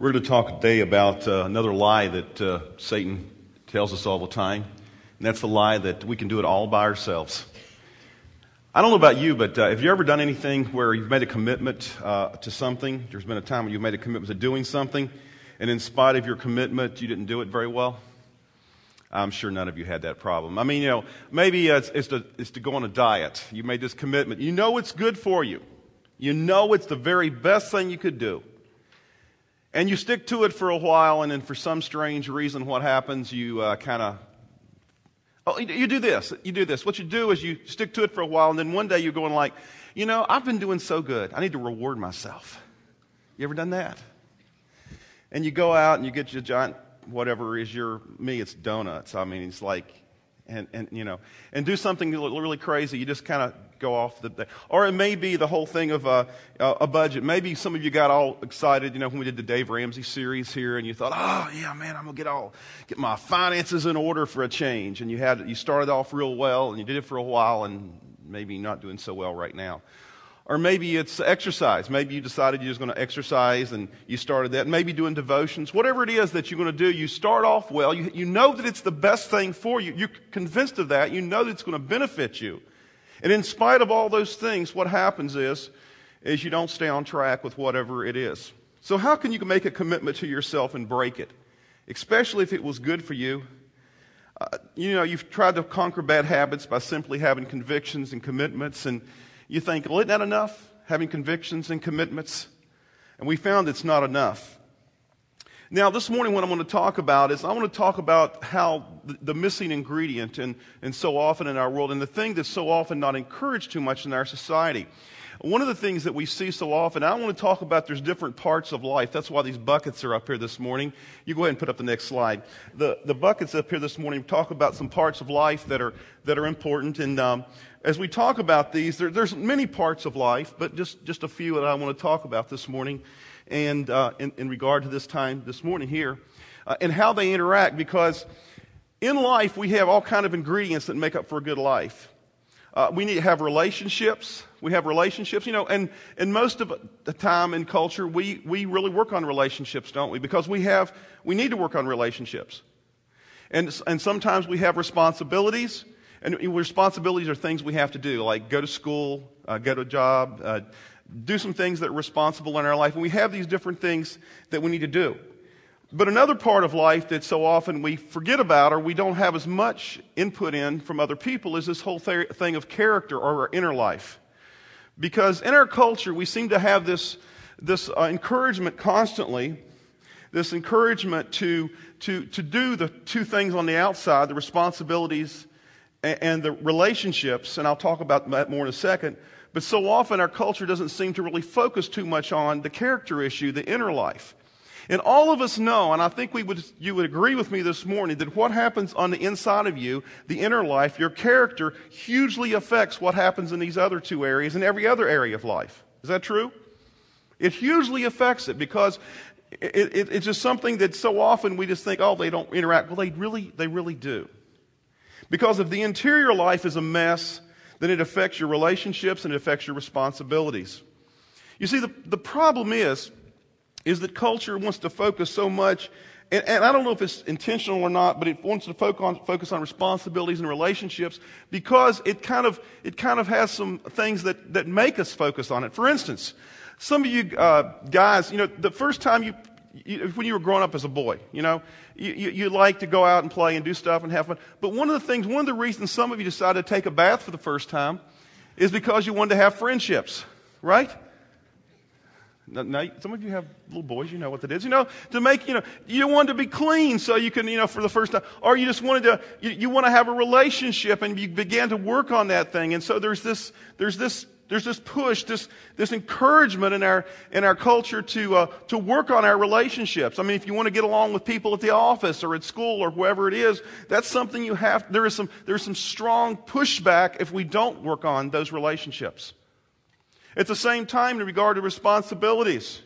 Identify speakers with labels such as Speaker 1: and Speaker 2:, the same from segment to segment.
Speaker 1: We're going to talk today about uh, another lie that uh, Satan tells us all the time, and that's the lie that we can do it all by ourselves. I don't know about you, but uh, have you ever done anything where you've made a commitment uh, to something? There's been a time when you've made a commitment to doing something, and in spite of your commitment, you didn't do it very well? I'm sure none of you had that problem. I mean, you know, maybe it's, it's, to, it's to go on a diet. You made this commitment. You know it's good for you. You know it's the very best thing you could do. And you stick to it for a while, and then for some strange reason, what happens? You uh, kind of, oh, you do this. You do this. What you do is you stick to it for a while, and then one day you're going like, you know, I've been doing so good. I need to reward myself. You ever done that? And you go out and you get your giant, whatever is your, me, it's donuts. I mean, it's like, and, and you know, and do something really crazy. You just kind of go off the, or it may be the whole thing of a, a budget. Maybe some of you got all excited, you know, when we did the Dave Ramsey series here, and you thought, oh yeah, man, I'm gonna get all get my finances in order for a change. And you had you started off real well, and you did it for a while, and maybe not doing so well right now. Or maybe it's exercise. Maybe you decided you're just going to exercise and you started that. Maybe doing devotions. Whatever it is that you're going to do, you start off well. You, you know that it's the best thing for you. You're convinced of that. You know that it's going to benefit you. And in spite of all those things, what happens is, is you don't stay on track with whatever it is. So how can you make a commitment to yourself and break it? Especially if it was good for you. Uh, you know, you've tried to conquer bad habits by simply having convictions and commitments, and you think, well, isn't that enough? Having convictions and commitments? And we found it's not enough. Now, this morning, what I'm going to talk about is I want to talk about how the, missing ingredient and, and so often in our world, and the thing that's so often not encouraged too much in our society. One of the things that we see so often, I want to talk about there's different parts of life. That's why these buckets are up here this morning. You go ahead and put up the next slide. The, the buckets up here this morning talk about some parts of life that are, that are important. And um, as we talk about these, there, there's many parts of life, but just, just a few that I want to talk about this morning and uh, in, in, regard to this time this morning here, uh, and how they interact. Because in life we have all kind of ingredients that make up for a good life. Uh, we need to have relationships. We have relationships, you know, and, and most of the time in culture, we, we really work on relationships, don't we? Because we have, we need to work on relationships. And, and sometimes we have responsibilities, and responsibilities are things we have to do, like go to school, uh, go to a job, uh, do some things that are responsible in our life. And we have these different things that we need to do. But another part of life that so often we forget about or we don't have as much input in from other people is this whole th- thing of character or our inner life. Because in our culture, we seem to have this, this uh, encouragement constantly, this encouragement to, to, to do the two things on the outside, the responsibilities and, and the relationships, and I'll talk about that more in a second, but so often our culture doesn't seem to really focus too much on the character issue, the inner life. And all of us know, and I think we would, you would agree with me this morning, that what happens on the inside of you, the inner life, your character, hugely affects what happens in these other two areas and every other area of life. Is that true? It hugely affects it because it, it, it's just something that so often we just think, oh, they don't interact. Well, they really, they really do. Because if the interior life is a mess, then it affects your relationships and it affects your responsibilities. You see, the, the problem is, is that culture wants to focus so much, and, and I don't know if it's intentional or not, but it wants to focus on, focus on responsibilities and relationships because it kind of, it kind of has some things that, that make us focus on it. For instance, some of you uh, guys, you know, the first time you when you were growing up as a boy, you know, you, you, you like to go out and play and do stuff and have fun. But one of the things, one of the reasons some of you decided to take a bath for the first time is because you wanted to have friendships, right? Now, some of you have little boys, you know what that is. You know, to make, you know, you wanted to be clean so you can, you know, for the first time. Or you just wanted to, you, you want to have a relationship and you began to work on that thing. And so there's this, there's this there's this push, this, this encouragement in our, in our culture to, uh, to work on our relationships. I mean, if you want to get along with people at the office or at school or wherever it is, that's something you have, there is some, there's some strong pushback if we don't work on those relationships. At the same time, in regard to responsibilities,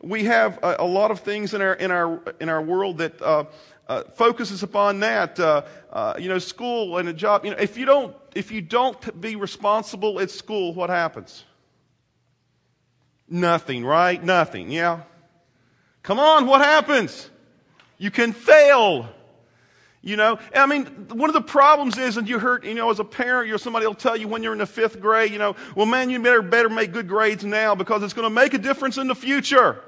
Speaker 1: we have a, a lot of things in our, in our, in our world that, uh, uh, focuses upon that. Uh, uh, you know, school and a job. You know, if you don't, if you don't be responsible at school, what happens? Nothing, right? Nothing. Yeah. Come on, what happens? You can fail. You know, I mean, one of the problems is, and you heard, you know, as a parent, you're somebody will tell you when you're in the fifth grade, you know, well, man, you better better make good grades now because it's going to make a difference in the future.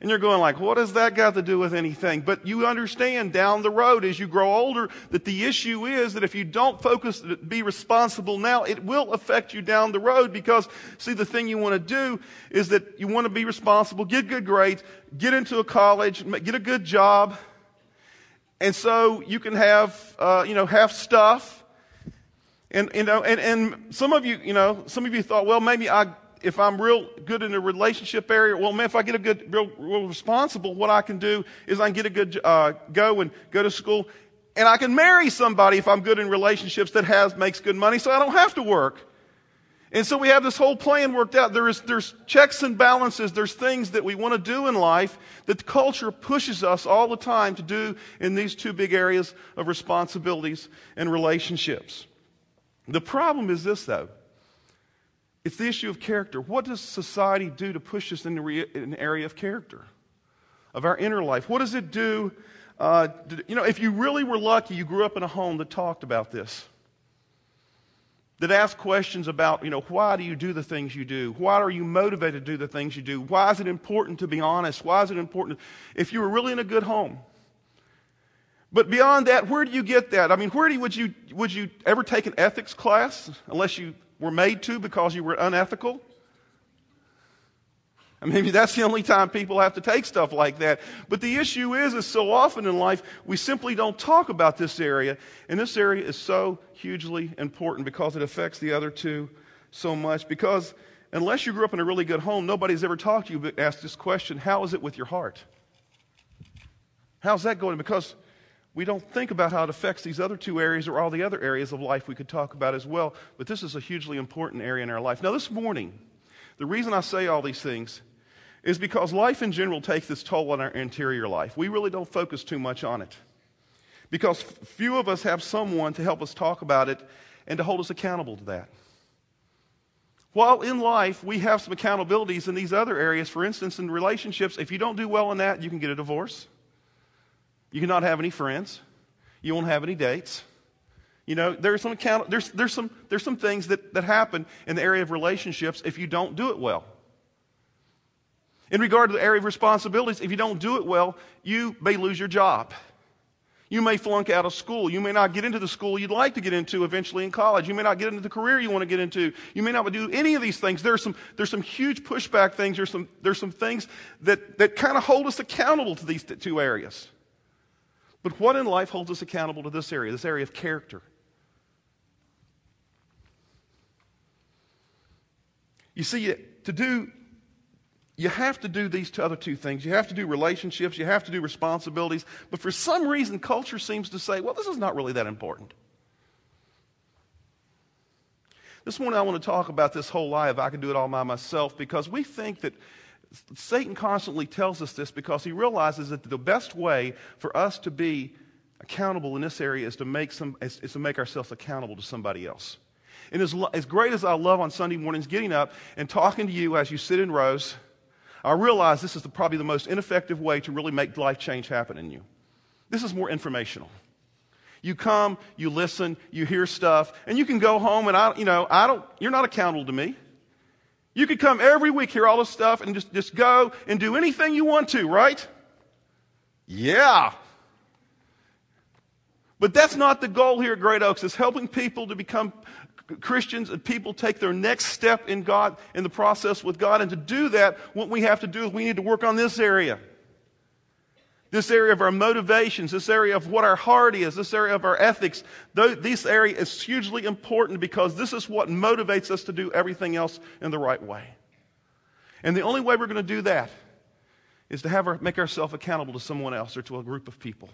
Speaker 1: And you're going like, what has that got to do with anything? But you understand down the road as you grow older that the issue is that if you don't focus, be responsible now, it will affect you down the road because, see, the thing you want to do is that you want to be responsible, get good grades, get into a college, get a good job, and so you can have, uh, you know, have stuff. And, you know, and, and some of you, you know, some of you thought, well, maybe I, if I'm real good in the relationship area, well, man, if I get a good, real, real responsible, what I can do is I can get a good, uh, go and go to school and I can marry somebody if I'm good in relationships that has, makes good money so I don't have to work. And so we have this whole plan worked out. There is, there's checks and balances. There's things that we want to do in life that the culture pushes us all the time to do in these two big areas of responsibilities and relationships. The problem is this, though. It's the issue of character. What does society do to push us into in area of character, of our inner life? What does it do? Uh, you know, if you really were lucky, you grew up in a home that talked about this that asked questions about, you know, why do you do the things you do? Why are you motivated to do the things you do? Why is it important to be honest? Why is it important? If you were really in a good home. But beyond that, where do you get that? I mean, where do you, would you, would you ever take an ethics class unless you were made to because you were unethical? And maybe that's the only time people have to take stuff like that. But the issue is, is so often in life, we simply don't talk about this area. And this area is so hugely important because it affects the other two so much. Because unless you grew up in a really good home, nobody's ever talked to you but asked this question How is it with your heart? How's that going? Because we don't think about how it affects these other two areas or all the other areas of life we could talk about as well. But this is a hugely important area in our life. Now, this morning, the reason I say all these things is because life in general takes its toll on our interior life. We really don't focus too much on it. Because few of us have someone to help us talk about it and to hold us accountable to that. While in life, we have some accountabilities in these other areas. For instance, in relationships, if you don't do well in that, you can get a divorce. You cannot have any friends. You won't have any dates. You know, there's some, account- there's, there's some, there's some things that, that happen in the area of relationships if you don't do it well. In regard to the area of responsibilities, if you don't do it well, you may lose your job. You may flunk out of school. You may not get into the school you'd like to get into eventually in college. You may not get into the career you want to get into. You may not do any of these things. There's some, there's some huge pushback things. There's some, there's some things that, that kind of hold us accountable to these two areas. But what in life holds us accountable to this area, this area of character? You see, to do you have to do these other two things. You have to do relationships, you have to do responsibilities. But for some reason, culture seems to say, well, this is not really that important. This morning, I want to talk about this whole lie of I can do it all by myself because we think that Satan constantly tells us this because he realizes that the best way for us to be accountable in this area is to make, some, is, is to make ourselves accountable to somebody else. And as, as great as I love on Sunday mornings getting up and talking to you as you sit in rows, I realize this is the, probably the most ineffective way to really make life change happen in you. This is more informational. You come, you listen, you hear stuff, and you can go home and I, you know, I don't, you're not accountable to me. You could come every week, hear all this stuff, and just, just go and do anything you want to, right? Yeah. But that's not the goal here at Great Oaks, is helping people to become Christians and people take their next step in God, in the process with God. And to do that, what we have to do is we need to work on this area. This area of our motivations, this area of what our heart is, this area of our ethics. This area is hugely important because this is what motivates us to do everything else in the right way. And the only way we're going to do that is to have our, make ourselves accountable to someone else or to a group of people.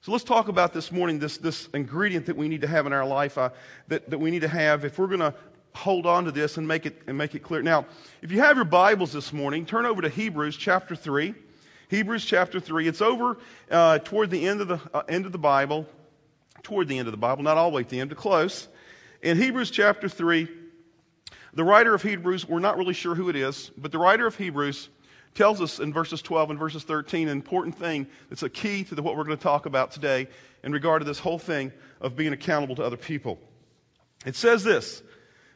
Speaker 1: So let's talk about this morning this, this ingredient that we need to have in our life uh, that, that we need to have if we're going to hold on to this and make, it, and make it clear. Now, if you have your Bibles this morning, turn over to Hebrews chapter 3. Hebrews chapter 3. It's over uh, toward the end of the, uh, end of the Bible, toward the end of the Bible, not all the way to the end, but close. In Hebrews chapter 3, the writer of Hebrews, we're not really sure who it is, but the writer of Hebrews tells us in verses 12 and verses 13 an important thing that's a key to the, what we're going to talk about today in regard to this whole thing of being accountable to other people. It says this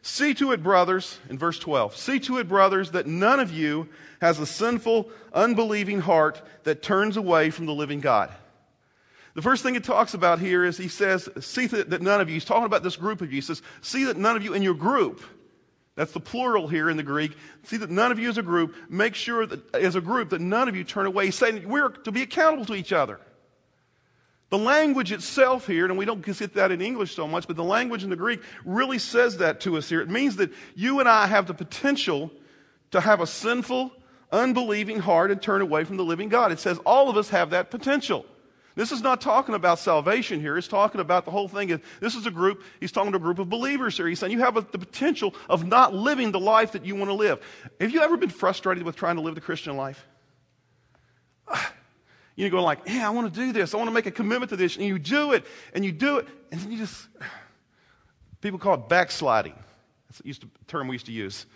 Speaker 1: See to it, brothers, in verse 12, see to it, brothers, that none of you has a sinful, unbelieving heart that turns away from the living God. The first thing it talks about here is he says, see that none of you, he's talking about this group of you. He says, see that none of you in your group, that's the plural here in the Greek, see that none of you as a group, make sure that as a group that none of you turn away. He's saying we're to be accountable to each other. The language itself here, and we don't get that in English so much, but the language in the Greek really says that to us here. It means that you and I have the potential to have a sinful, unbelieving heart and turn away from the living God. It says all of us have that potential. This is not talking about salvation here. It's talking about the whole thing. This is a group, he's talking to a group of believers here. He's saying you have a, the potential of not living the life that you want to live. Have you ever been frustrated with trying to live the Christian life? You go like, yeah, I want to do this. I want to make a commitment to this. And you do it, and you do it, and then you just, people call it backsliding. That's a term we used to use.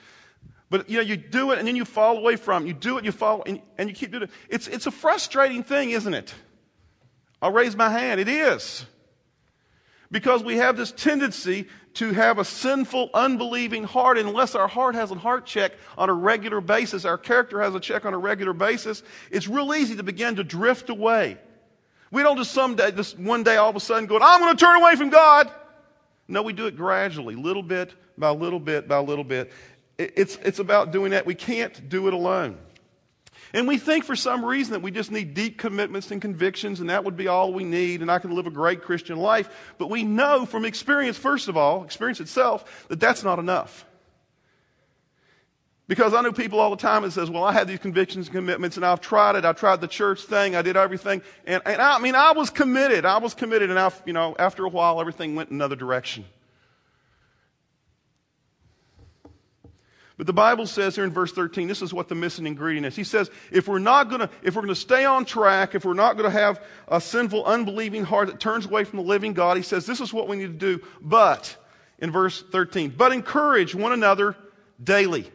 Speaker 1: But, you know, you do it, and then you fall away from it. You do it, you fall, and, and you keep doing it. It's, it's a frustrating thing, isn't it? I'll raise my hand. It is. Because we have this tendency to have a sinful, unbelieving heart unless our heart has a heart check on a regular basis, our character has a check on a regular basis. It's real easy to begin to drift away. We don't just someday, just one day all of a sudden go, I'm going to turn away from God. No, we do it gradually, little bit by little bit by little bit. It's, it's about doing that. We can't do it alone. And we think for some reason that we just need deep commitments and convictions, and that would be all we need, and I can live a great Christian life. But we know from experience, first of all, experience itself, that that's not enough. Because I know people all the time that says, well, I had these convictions and commitments and I've tried it. I tried the church thing. I did everything. And, and I, I mean, I was committed. I was committed. And I, you know, after a while, everything went another direction. But the Bible says here in verse 13, this is what the missing ingredient is. He says, if we're not gonna, if we're gonna stay on track, if we're not gonna have a sinful, unbelieving heart that turns away from the living God, he says, this is what we need to do. But, in verse 13, but encourage one another daily.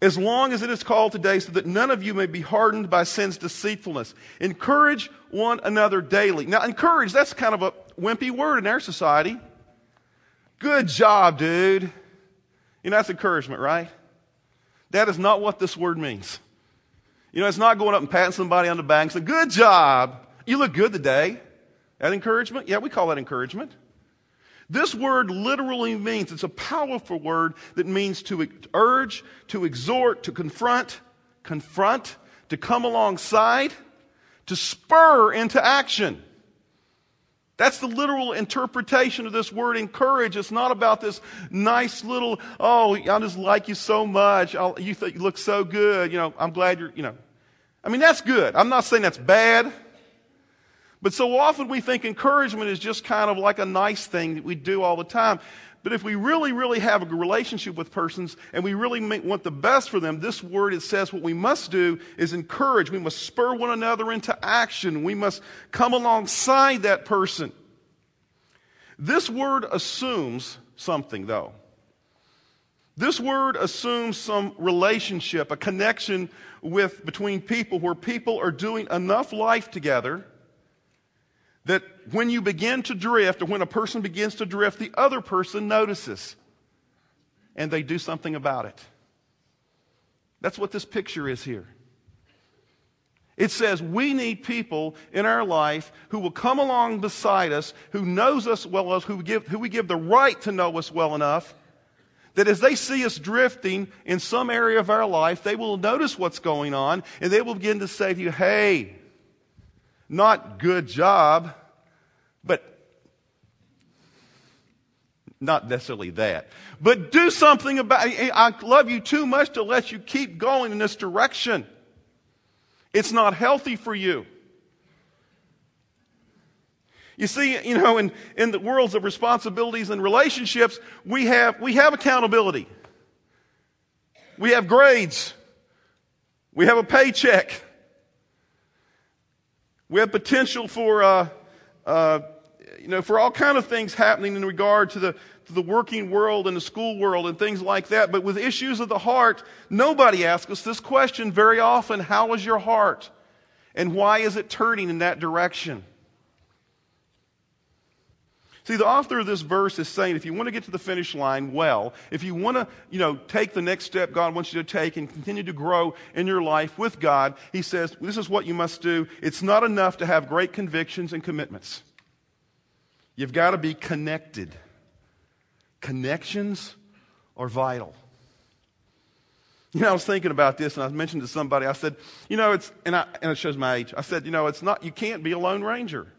Speaker 1: As long as it is called today, so that none of you may be hardened by sin's deceitfulness. Encourage one another daily. Now, encourage, that's kind of a wimpy word in our society. Good job, dude. You know, that's encouragement, right? That is not what this word means. You know, it's not going up and patting somebody on the back and saying, Good job. You look good today. That encouragement? Yeah, we call that encouragement. This word literally means, it's a powerful word that means to urge, to exhort, to confront, confront, to come alongside, to spur into action. That's the literal interpretation of this word encourage. It's not about this nice little, oh, I just like you so much. I'll, you, you look so good. You know, I'm glad you're, you know. I mean, that's good. I'm not saying that's bad. But so often we think encouragement is just kind of like a nice thing that we do all the time. But if we really, really have a relationship with persons and we really want the best for them, this word it says what we must do is encourage. We must spur one another into action. We must come alongside that person. This word assumes something, though. This word assumes some relationship, a connection with between people where people are doing enough life together that when you begin to drift, or when a person begins to drift, the other person notices and they do something about it. That's what this picture is here. It says we need people in our life who will come along beside us, who knows us well enough, who, give, who we give the right to know us well enough, that as they see us drifting in some area of our life, they will notice what's going on and they will begin to say to you, hey, not good job, but not necessarily that. But do something about it. I love you too much to let you keep going in this direction. It's not healthy for you. You see, you know, in, in the worlds of responsibilities and relationships, we have, we have accountability. We have grades. We have a paycheck. We have potential for, uh, uh, you know, for all kind of things happening in regard to the, to the working world and the school world and things like that. But with issues of the heart, nobody asks us this question very often. How is your heart? And why is it turning in that direction? See, the author of this verse is saying if you want to get to the finish line well, if you want to, you know, take the next step God wants you to take and continue to grow in your life with God, he says, this is what you must do. It's not enough to have great convictions and commitments. You've got to be connected. Connections are vital. You know, I was thinking about this and I mentioned to somebody, I said, you know, it's, and, I, and it shows my age. I said, you know, it's not, you can't be a Lone Ranger.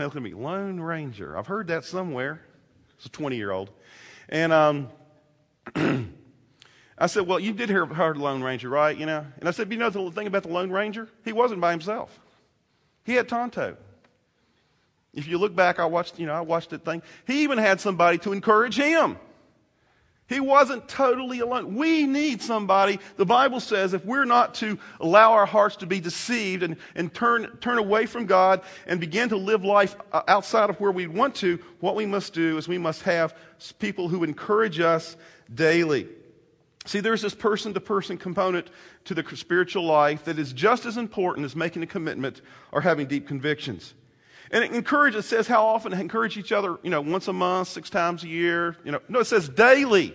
Speaker 1: They look at me, Lone Ranger. I've heard that somewhere. It's a 20 year old. And um, I said, Well, you did hear of Lone Ranger, right? You know? And I said, You know the thing about the Lone Ranger? He wasn't by himself. He had Tonto. If you look back, I watched, you know, I watched that thing. He even had somebody to encourage him. He wasn't totally alone. We need somebody. The Bible says if we're not to allow our hearts to be deceived and, and turn, turn away from God and begin to live life uh, outside of where we want to, what we must do is we must have people who encourage us daily. See, there's this person to person component to the spiritual life that is just as important as making a commitment or having deep convictions. And it encourages, it says how often encourage each other, you know, once a month, six times a year. You know, no, it says daily.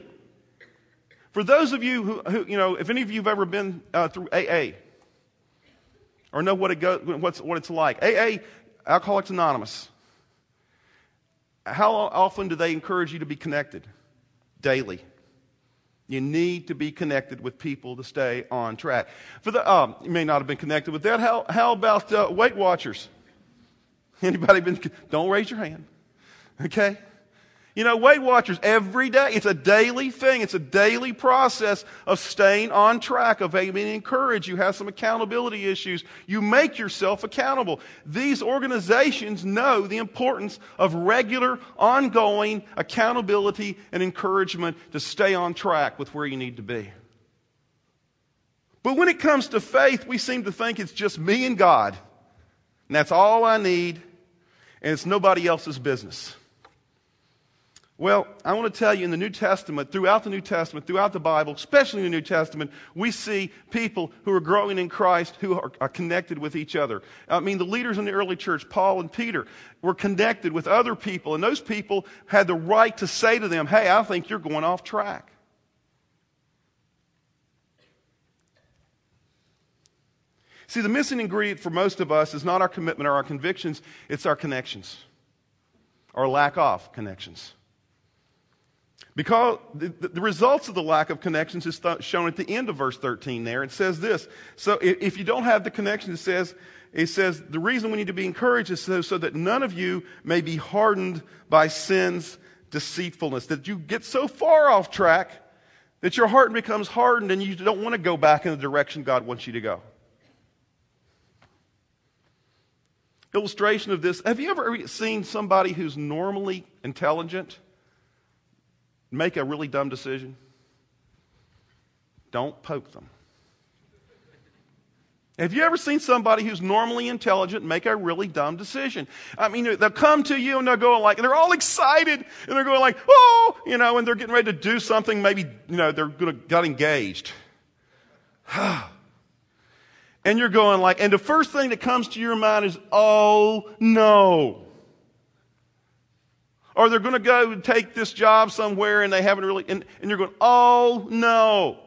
Speaker 1: For those of you who, who you know, if any of you have ever been uh, through AA or know what, it go, what's, what it's like, AA, Alcoholics Anonymous, how often do they encourage you to be connected? Daily. You need to be connected with people to stay on track. For the, um, you may not have been connected with that. How, how about uh, Weight Watchers? Anybody been? Don't raise your hand. Okay? You know, Weight Watchers, every day, it's a daily thing. It's a daily process of staying on track, of being encouraged. You have some accountability issues. You make yourself accountable. These organizations know the importance of regular, ongoing accountability and encouragement to stay on track with where you need to be. But when it comes to faith, we seem to think it's just me and God. And that's all I need, and it's nobody else's business. Well, I want to tell you in the New Testament, throughout the New Testament, throughout the Bible, especially in the New Testament, we see people who are growing in Christ who are, are, connected with each other. I mean, the leaders in the early church, Paul and Peter, were connected with other people, and those people had the right to say to them, Hey, I think you're going off track. See, the missing ingredient for most of us is not our commitment or our convictions, it's our connections, or lack of connections. Because the, the, results of the lack of connections is th- shown at the end of verse 13 there. It says this. So if, if you don't have the connection, it says, it says the reason we need to be encouraged is so, so that none of you may be hardened by sin's deceitfulness. That you get so far off track that your heart becomes hardened and you don't want to go back in the direction God wants you to go. Illustration of this have you ever seen somebody who's normally intelligent? make a really dumb decision, don't poke them. Have you ever seen somebody who's normally intelligent make a really dumb decision? I mean, they'll come to you and they'll go like, they're all excited and they're going like, oh, you know, and they're getting ready to do something. Maybe, you know, they're going to get engaged. and you're going like, and the first thing that comes to your mind is, oh no. Or they're going to go take this job somewhere and they haven't really, and, and you're going, oh no.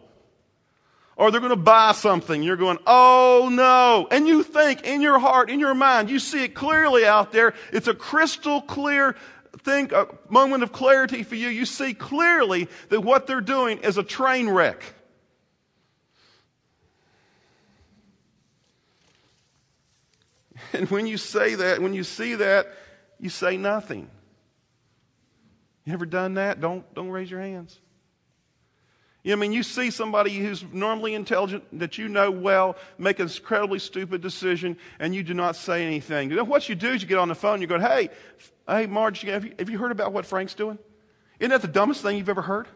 Speaker 1: Or they're going to buy something. You're going, oh no. And you think in your heart, in your mind, you see it clearly out there. It's a crystal clear thing, a moment of clarity for you. You see clearly that what they're doing is a train wreck. And when you say that, when you see that, you say nothing. You ever done that? Don't, don't raise your hands. I mean, you see somebody who's normally intelligent that you know well make an incredibly stupid decision and you do not say anything. You know, what you do is you get on the phone you go, hey, hey, Marge, have you, have you heard about what Frank's doing? Isn't that the dumbest thing you've ever heard?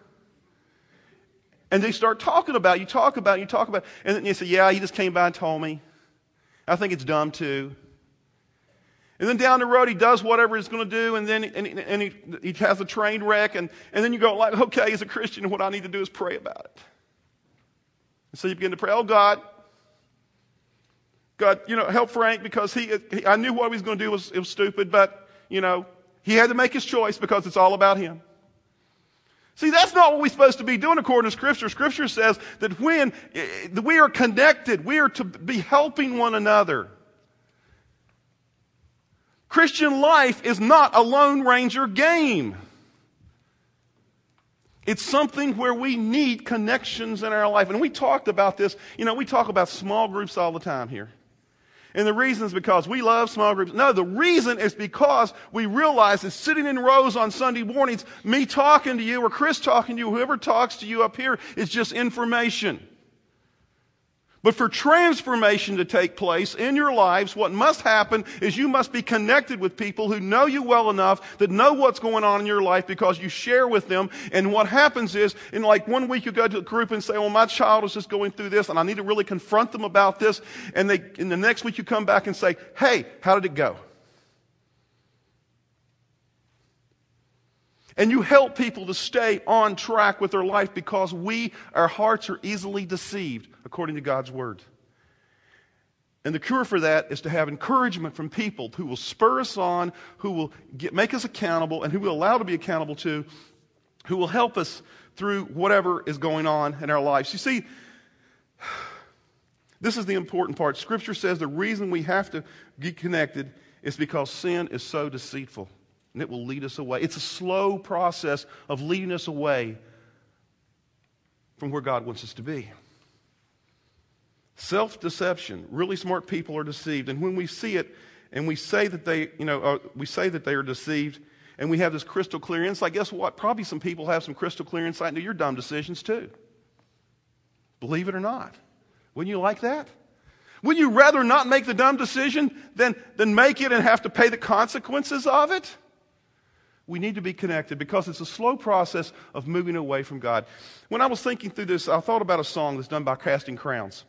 Speaker 1: And they start talking about, you talk about, you talk about, and then you say, yeah, he just came by and told me. I think it's dumb too. And then down the road, he does whatever he's going to do, and then and, and he, he has a train wreck, and, and then you go, like, okay, as a Christian, and what I need to do is pray about it. And so you begin to pray, oh God, God, you know, help Frank because he, he I knew what he was going to do was, it was stupid, but, you know, he had to make his choice because it's all about him. See, that's not what we're supposed to be doing according to Scripture. Scripture says that when eh, we are connected, we are to be helping one another. Christian life is not a Lone Ranger game. It's something where we need connections in our life. And we talked about this. You know, we talk about small groups all the time here. And the reason is because we love small groups. No, the reason is because we realize that sitting in rows on Sunday mornings, me talking to you or Chris talking to you, whoever talks to you up here is just information. But for transformation to take place in your lives, what must happen is you must be connected with people who know you well enough that know what's going on in your life because you share with them. And what happens is, in like one week you go to a group and say, well, my child is just going through this and I need to really confront them about this. And they, in the next week you come back and say, hey, how did it go? And you help people to stay on track with their life because we, our hearts are easily deceived according to God's word. And the cure for that is to have encouragement from people who will spur us on, who will get, make us accountable, and who will allow to be accountable to, who will help us through whatever is going on in our lives. You see, this is the important part. Scripture says the reason we have to get connected is because sin is so deceitful and it will lead us away. It's a slow process of leading us away from where God wants us to be. Self deception. Really smart people are deceived. And when we see it and we say that they, you know, uh, we say that they are deceived and we have this crystal clear insight, guess what? Probably some people have some crystal clear insight into your dumb decisions too. Believe it or not. Wouldn't you like that? Would you rather not make the dumb decision than, than make it and have to pay the consequences of it? We need to be connected because it's a slow process of moving away from God. When I was thinking through this, I thought about a song that's done by Casting Crowns.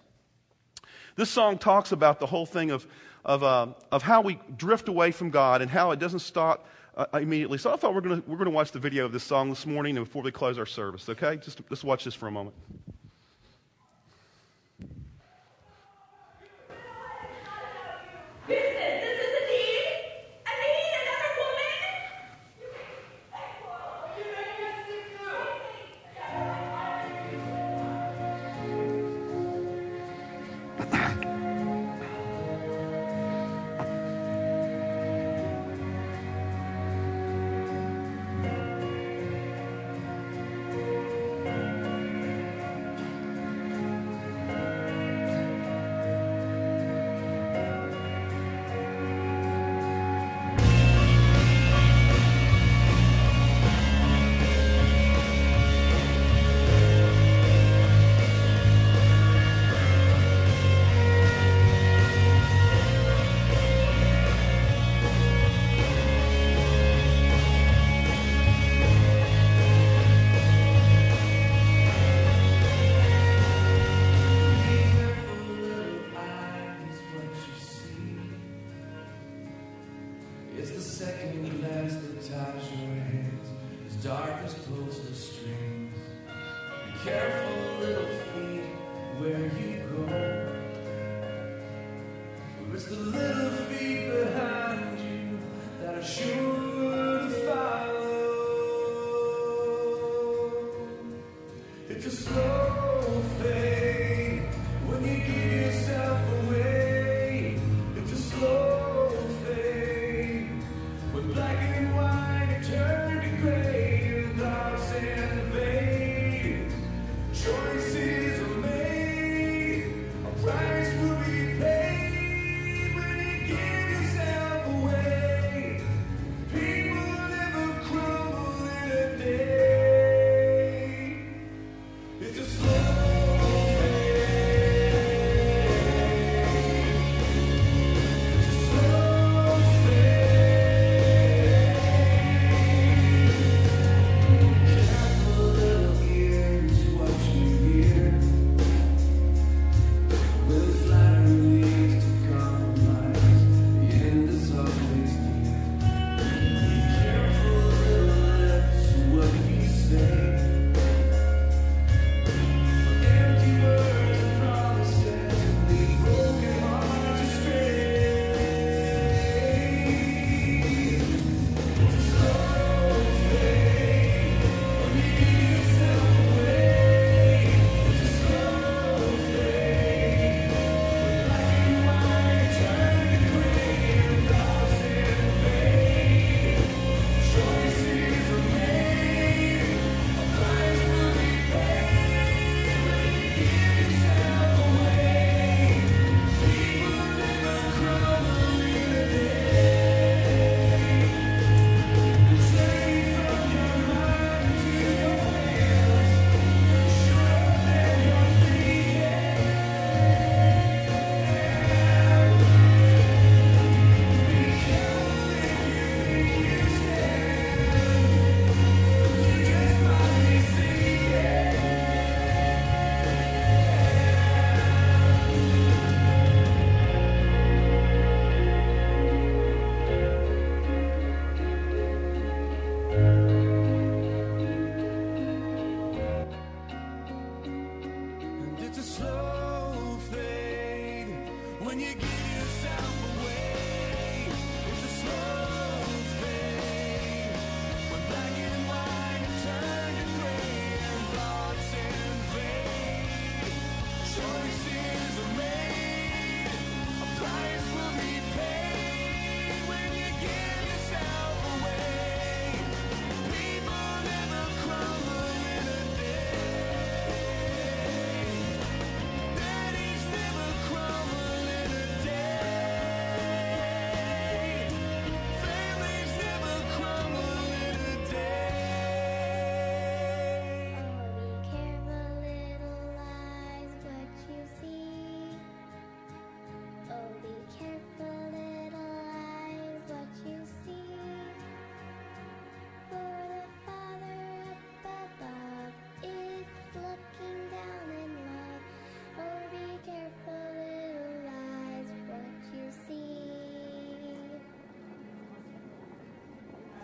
Speaker 1: This song talks about the whole thing of, of, uh, of how we drift away from God and how it doesn't start uh, immediately. So I thought we're going we're to watch the video of this song this morning and before we close our service, okay? Just let's watch this for a moment.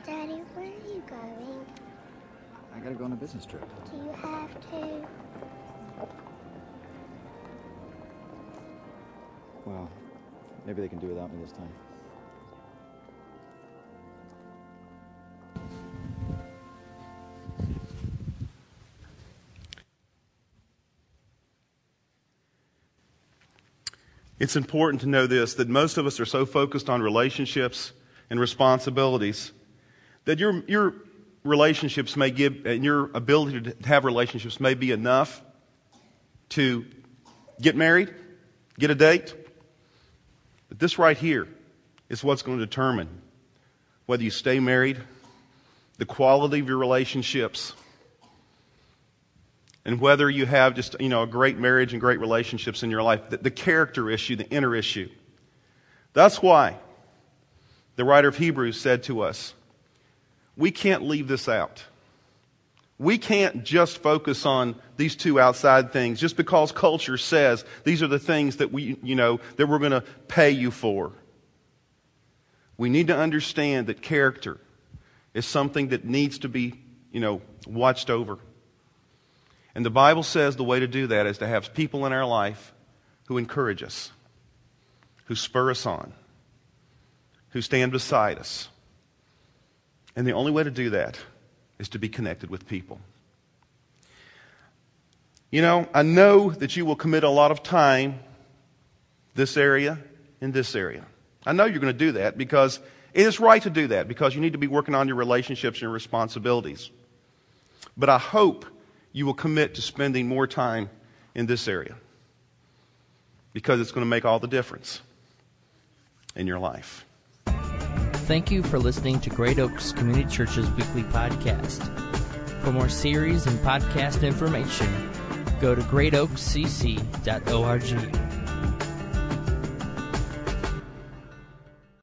Speaker 2: Daddy, where are you going?
Speaker 3: I gotta go on a business trip.
Speaker 2: Do you have to?
Speaker 3: Well, maybe they can do without me this time.
Speaker 1: It's important to know this that most of us are so focused on relationships and responsibilities that your, your relationships may give, and your ability to have relationships may be enough to get married, get a date. But this right here is what's going to determine whether you stay married, the quality of your relationships, and whether you have just you know a great marriage and great relationships in your life the, the character issue the inner issue that's why the writer of hebrews said to us we can't leave this out we can't just focus on these two outside things just because culture says these are the things that we you know that we're going to pay you for we need to understand that character is something that needs to be you know watched over and the Bible says the way to do that is to have people in our life who encourage us, who spur us on, who stand beside us. And the only way to do that is to be connected with people. You know, I know that you will commit a lot of time this area in this area. I know you're going to do that because it is right to do that because you need to be working on your relationships and your responsibilities. But I hope you will commit to spending more time in this area because it's going to make all the difference in your life.
Speaker 4: Thank you for listening to Great Oaks Community Church's weekly podcast. For more series and podcast information, go to greatoakscc.org.